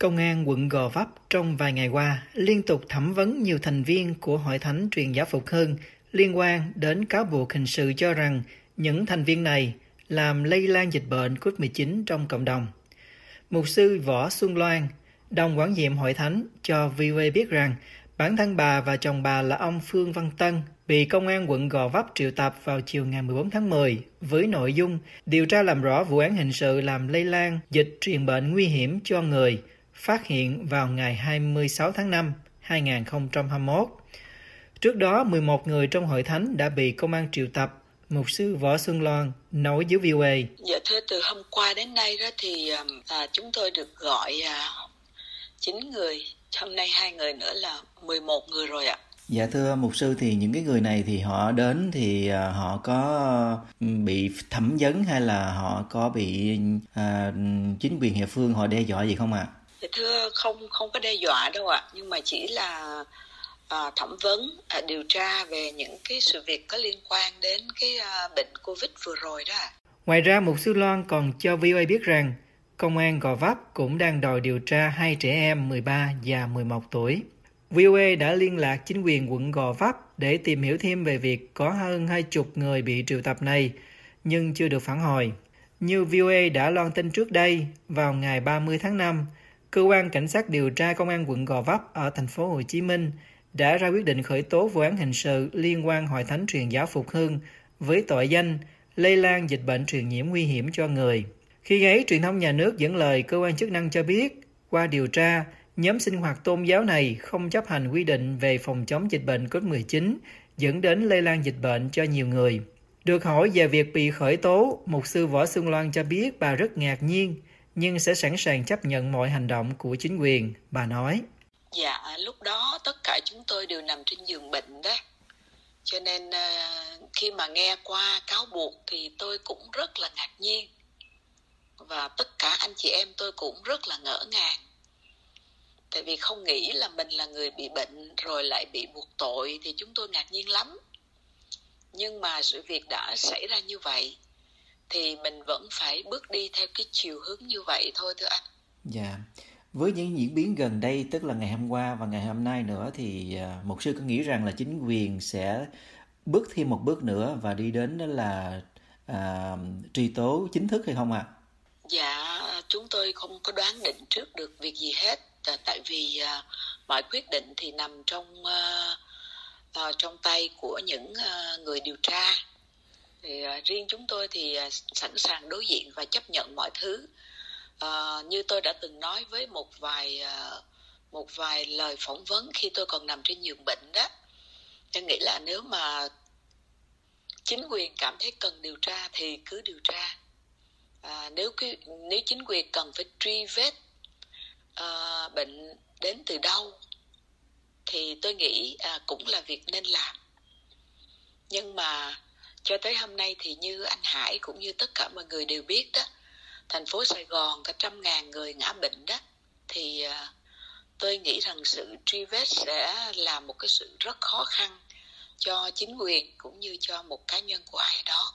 Công an quận Gò Vấp trong vài ngày qua liên tục thẩm vấn nhiều thành viên của Hội Thánh Truyền giáo Phục Hưng liên quan đến cáo buộc hình sự cho rằng những thành viên này làm lây lan dịch bệnh COVID-19 trong cộng đồng. Mục sư Võ Xuân Loan, đồng quản nhiệm Hội Thánh cho VOA biết rằng bản thân bà và chồng bà là ông Phương Văn Tân bị công an quận Gò Vấp triệu tập vào chiều ngày 14 tháng 10 với nội dung điều tra làm rõ vụ án hình sự làm lây lan dịch truyền bệnh nguy hiểm cho người phát hiện vào ngày 26 tháng 5 2021. Trước đó, 11 người trong hội thánh đã bị công an triệu tập. Mục sư Võ Xuân Loan nói với VOA. Dạ thưa, từ hôm qua đến nay đó thì à, chúng tôi được gọi à, 9 người, hôm nay hai người nữa là 11 người rồi ạ. Dạ thưa mục sư thì những cái người này thì họ đến thì à, họ có bị thẩm vấn hay là họ có bị à, chính quyền địa phương họ đe dọa gì không ạ? À? Thì thưa không không có đe dọa đâu ạ, nhưng mà chỉ là à, thẩm vấn à, điều tra về những cái sự việc có liên quan đến cái à, bệnh Covid vừa rồi đó. Ngoài ra, một sư Loan còn cho VOA biết rằng Công an Gò Vấp cũng đang đòi điều tra hai trẻ em 13 và 11 tuổi. VOA đã liên lạc chính quyền quận Gò Vấp để tìm hiểu thêm về việc có hơn hai chục người bị triệu tập này, nhưng chưa được phản hồi. Như VOA đã loan tin trước đây, vào ngày 30 tháng 5, cơ quan cảnh sát điều tra công an quận Gò Vấp ở thành phố Hồ Chí Minh đã ra quyết định khởi tố vụ án hình sự liên quan Hội Thánh Truyền giáo Phục Hưng với tội danh lây lan dịch bệnh truyền nhiễm nguy hiểm cho người. Khi ấy, truyền thông nhà nước dẫn lời cơ quan chức năng cho biết, qua điều tra, nhóm sinh hoạt tôn giáo này không chấp hành quy định về phòng chống dịch bệnh COVID-19, dẫn đến lây lan dịch bệnh cho nhiều người. Được hỏi về việc bị khởi tố, mục sư Võ Xuân Loan cho biết bà rất ngạc nhiên, nhưng sẽ sẵn sàng chấp nhận mọi hành động của chính quyền. Bà nói. Dạ, lúc đó tất cả chúng tôi đều nằm trên giường bệnh đó. Cho nên à, khi mà nghe qua cáo buộc thì tôi cũng rất là ngạc nhiên và tất cả anh chị em tôi cũng rất là ngỡ ngàng tại vì không nghĩ là mình là người bị bệnh rồi lại bị buộc tội thì chúng tôi ngạc nhiên lắm nhưng mà sự việc đã xảy ra như vậy thì mình vẫn phải bước đi theo cái chiều hướng như vậy thôi thưa anh dạ với những diễn biến gần đây tức là ngày hôm qua và ngày hôm nay nữa thì à, một sư có nghĩ rằng là chính quyền sẽ bước thêm một bước nữa và đi đến đó là à, truy tố chính thức hay không ạ à? Dạ, chúng tôi không có đoán định trước được việc gì hết. Tại vì uh, mọi quyết định thì nằm trong uh, uh, trong tay của những uh, người điều tra. Thì uh, riêng chúng tôi thì uh, sẵn sàng đối diện và chấp nhận mọi thứ. Uh, như tôi đã từng nói với một vài uh, một vài lời phỏng vấn khi tôi còn nằm trên giường bệnh đó. Tôi nghĩ là nếu mà chính quyền cảm thấy cần điều tra thì cứ điều tra à, nếu cứ, nếu chính quyền cần phải truy vết à, bệnh đến từ đâu thì tôi nghĩ à, cũng là việc nên làm nhưng mà cho tới hôm nay thì như anh Hải cũng như tất cả mọi người đều biết đó thành phố Sài Gòn cả trăm ngàn người ngã bệnh đó thì à, tôi nghĩ rằng sự truy vết sẽ là một cái sự rất khó khăn cho chính quyền cũng như cho một cá nhân của ai đó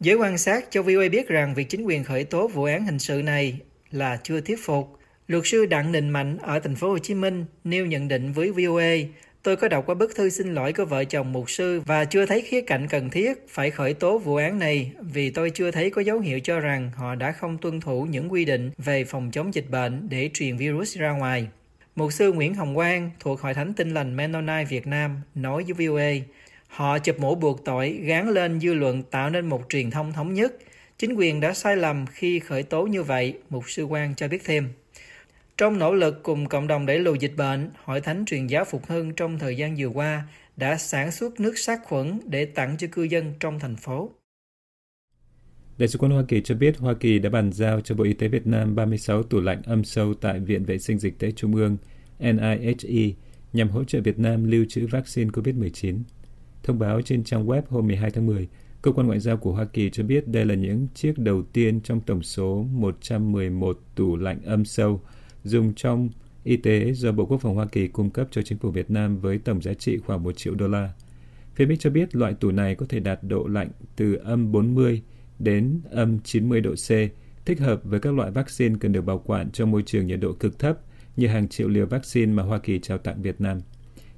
Giới quan sát cho VOA biết rằng việc chính quyền khởi tố vụ án hình sự này là chưa thuyết phục. Luật sư Đặng Đình Mạnh ở thành phố Hồ Chí Minh nêu nhận định với VOA, tôi có đọc qua bức thư xin lỗi của vợ chồng mục sư và chưa thấy khía cạnh cần thiết phải khởi tố vụ án này vì tôi chưa thấy có dấu hiệu cho rằng họ đã không tuân thủ những quy định về phòng chống dịch bệnh để truyền virus ra ngoài. Mục sư Nguyễn Hồng Quang thuộc Hội Thánh Tinh lành Mennonite Việt Nam nói với VOA, Họ chụp mũ buộc tội, gán lên dư luận tạo nên một truyền thông thống nhất. Chính quyền đã sai lầm khi khởi tố như vậy, Mục sư quang cho biết thêm. Trong nỗ lực cùng cộng đồng đẩy lùi dịch bệnh, Hội Thánh Truyền giáo Phục Hưng trong thời gian vừa qua đã sản xuất nước sát khuẩn để tặng cho cư dân trong thành phố. Đại sứ quán Hoa Kỳ cho biết Hoa Kỳ đã bàn giao cho Bộ Y tế Việt Nam 36 tủ lạnh âm sâu tại Viện Vệ sinh Dịch tễ Trung ương NIHE nhằm hỗ trợ Việt Nam lưu trữ vaccine COVID-19. Thông báo trên trang web hôm 12 tháng 10, Cơ quan Ngoại giao của Hoa Kỳ cho biết đây là những chiếc đầu tiên trong tổng số 111 tủ lạnh âm sâu dùng trong y tế do Bộ Quốc phòng Hoa Kỳ cung cấp cho chính phủ Việt Nam với tổng giá trị khoảng 1 triệu đô la. Phía Mỹ cho biết loại tủ này có thể đạt độ lạnh từ âm 40 đến âm 90 độ C, thích hợp với các loại vaccine cần được bảo quản trong môi trường nhiệt độ cực thấp như hàng triệu liều vaccine mà Hoa Kỳ trao tặng Việt Nam.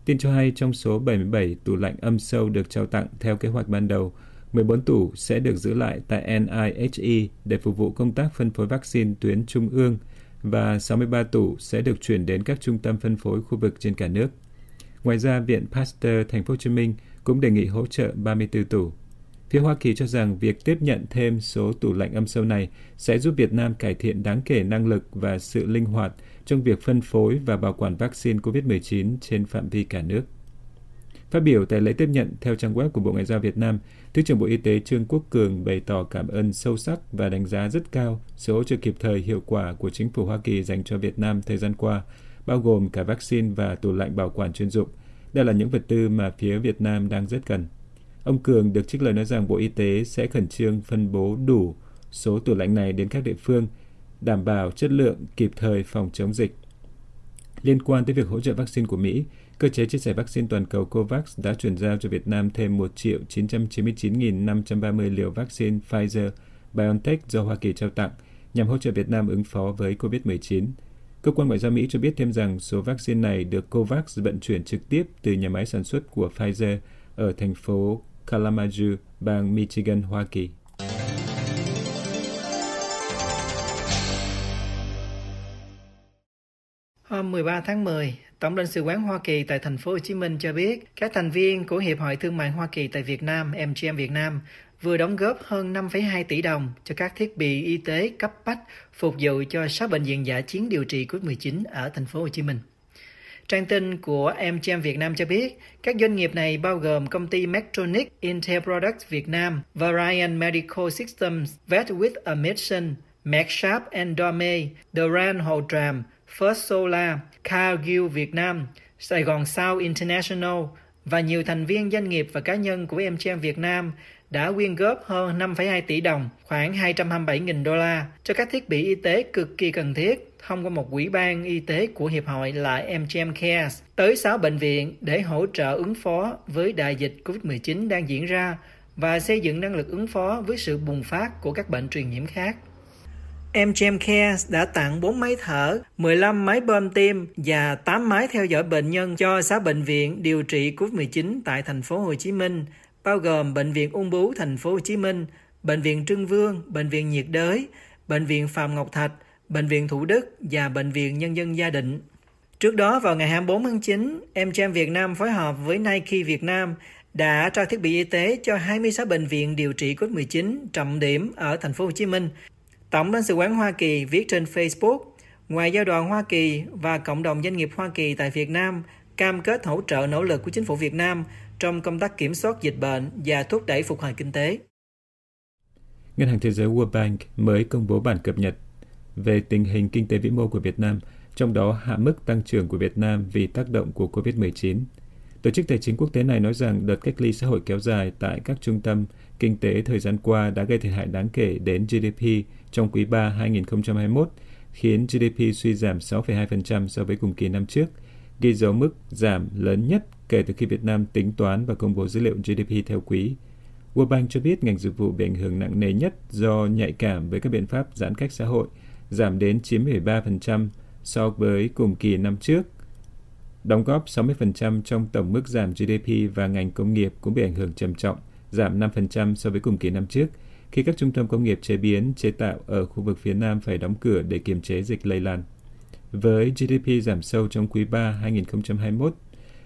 Tin cho hay trong số 77 tủ lạnh âm sâu được trao tặng theo kế hoạch ban đầu, 14 tủ sẽ được giữ lại tại NIHE để phục vụ công tác phân phối vaccine tuyến trung ương và 63 tủ sẽ được chuyển đến các trung tâm phân phối khu vực trên cả nước. Ngoài ra, Viện Pasteur Thành phố Hồ Chí Minh cũng đề nghị hỗ trợ 34 tủ. Phía Hoa Kỳ cho rằng việc tiếp nhận thêm số tủ lạnh âm sâu này sẽ giúp Việt Nam cải thiện đáng kể năng lực và sự linh hoạt trong việc phân phối và bảo quản vaccine COVID-19 trên phạm vi cả nước. Phát biểu tại lễ tiếp nhận theo trang web của Bộ Ngoại giao Việt Nam, Thứ trưởng Bộ Y tế Trương Quốc Cường bày tỏ cảm ơn sâu sắc và đánh giá rất cao sự hỗ trợ kịp thời hiệu quả của chính phủ Hoa Kỳ dành cho Việt Nam thời gian qua, bao gồm cả vaccine và tủ lạnh bảo quản chuyên dụng. Đây là những vật tư mà phía Việt Nam đang rất cần. Ông Cường được trích lời nói rằng Bộ Y tế sẽ khẩn trương phân bố đủ số tủ lạnh này đến các địa phương, đảm bảo chất lượng kịp thời phòng chống dịch. Liên quan tới việc hỗ trợ vaccine của Mỹ, cơ chế chia sẻ vaccine toàn cầu COVAX đã chuyển giao cho Việt Nam thêm 1 triệu 999.530 liều vaccine Pfizer-BioNTech do Hoa Kỳ trao tặng nhằm hỗ trợ Việt Nam ứng phó với COVID-19. Cơ quan ngoại giao Mỹ cho biết thêm rằng số vaccine này được COVAX vận chuyển trực tiếp từ nhà máy sản xuất của Pfizer ở thành phố Kalamazoo, bang Michigan, Hoa Kỳ. Hôm 13 tháng 10, Tổng lãnh sự quán Hoa Kỳ tại thành phố Hồ Chí Minh cho biết các thành viên của Hiệp hội Thương mại Hoa Kỳ tại Việt Nam MGM Việt Nam vừa đóng góp hơn 5,2 tỷ đồng cho các thiết bị y tế cấp bách phục vụ cho 6 bệnh viện giả chiến điều trị COVID-19 ở thành phố Hồ Chí Minh. Trang tin của MGM Việt Nam cho biết, các doanh nghiệp này bao gồm công ty Medtronic, Intel Products Việt Nam, Varian Medical Systems, Vet with a Mission, MedSharp Endome, Duran Holtram, First Solar, Cargill Việt Nam, Sài Gòn South International và nhiều thành viên doanh nghiệp và cá nhân của MGM Việt Nam đã quyên góp hơn 5,2 tỷ đồng, khoảng 227.000 đô la cho các thiết bị y tế cực kỳ cần thiết thông qua một quỹ ban y tế của Hiệp hội là MGM Cares tới 6 bệnh viện để hỗ trợ ứng phó với đại dịch COVID-19 đang diễn ra và xây dựng năng lực ứng phó với sự bùng phát của các bệnh truyền nhiễm khác. MGM Care đã tặng 4 máy thở, 15 máy bơm tim và 8 máy theo dõi bệnh nhân cho 6 bệnh viện điều trị COVID-19 tại thành phố Hồ Chí Minh, bao gồm Bệnh viện Ung bướu thành phố Hồ Chí Minh, Bệnh viện Trưng Vương, Bệnh viện nhiệt đới, Bệnh viện Phạm Ngọc Thạch, Bệnh viện Thủ Đức và Bệnh viện Nhân dân Gia Định. Trước đó vào ngày 24 tháng 9, MGM Việt Nam phối hợp với Nike Việt Nam đã trao thiết bị y tế cho 26 bệnh viện điều trị COVID-19 trọng điểm ở thành phố Hồ Chí Minh Tổng lãnh sự quán Hoa Kỳ viết trên Facebook, ngoài giai đoàn Hoa Kỳ và cộng đồng doanh nghiệp Hoa Kỳ tại Việt Nam cam kết hỗ trợ nỗ lực của chính phủ Việt Nam trong công tác kiểm soát dịch bệnh và thúc đẩy phục hồi kinh tế. Ngân hàng Thế giới World Bank mới công bố bản cập nhật về tình hình kinh tế vĩ mô của Việt Nam, trong đó hạ mức tăng trưởng của Việt Nam vì tác động của COVID-19. Tổ chức Tài chính Quốc tế này nói rằng đợt cách ly xã hội kéo dài tại các trung tâm kinh tế thời gian qua đã gây thiệt hại đáng kể đến GDP trong quý 3 2021, khiến GDP suy giảm 6,2% so với cùng kỳ năm trước, ghi dấu mức giảm lớn nhất kể từ khi Việt Nam tính toán và công bố dữ liệu GDP theo quý. World Bank cho biết ngành dịch vụ bị ảnh hưởng nặng nề nhất do nhạy cảm với các biện pháp giãn cách xã hội, giảm đến 9,3% so với cùng kỳ năm trước, đóng góp 60% trong tổng mức giảm GDP và ngành công nghiệp cũng bị ảnh hưởng trầm trọng, giảm 5% so với cùng kỳ năm trước, khi các trung tâm công nghiệp chế biến, chế tạo ở khu vực phía Nam phải đóng cửa để kiềm chế dịch lây lan. Với GDP giảm sâu trong quý 3 2021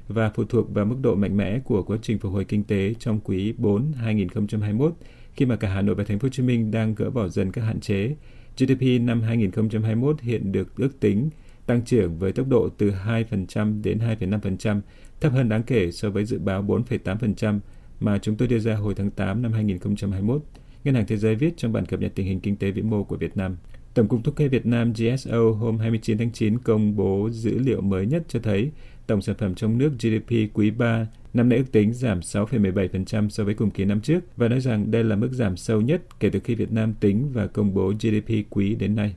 và phụ thuộc vào mức độ mạnh mẽ của quá trình phục hồi kinh tế trong quý 4 2021, khi mà cả Hà Nội và Thành phố Hồ Chí Minh đang gỡ bỏ dần các hạn chế, GDP năm 2021 hiện được ước tính tăng trưởng với tốc độ từ 2% đến 2,5%, thấp hơn đáng kể so với dự báo 4,8% mà chúng tôi đưa ra hồi tháng 8 năm 2021. Ngân hàng Thế giới viết trong bản cập nhật tình hình kinh tế vĩ mô của Việt Nam. Tổng cục Thống kê Việt Nam GSO hôm 29 tháng 9 công bố dữ liệu mới nhất cho thấy tổng sản phẩm trong nước GDP quý 3 năm nay ước tính giảm 6,17% so với cùng kỳ năm trước và nói rằng đây là mức giảm sâu nhất kể từ khi Việt Nam tính và công bố GDP quý đến nay.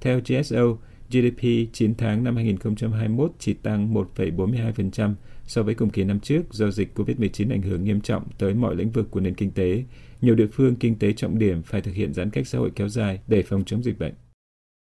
Theo GSO, GDP 9 tháng năm 2021 chỉ tăng 1,42% so với cùng kỳ năm trước do dịch COVID-19 ảnh hưởng nghiêm trọng tới mọi lĩnh vực của nền kinh tế, nhiều địa phương kinh tế trọng điểm phải thực hiện giãn cách xã hội kéo dài để phòng chống dịch bệnh.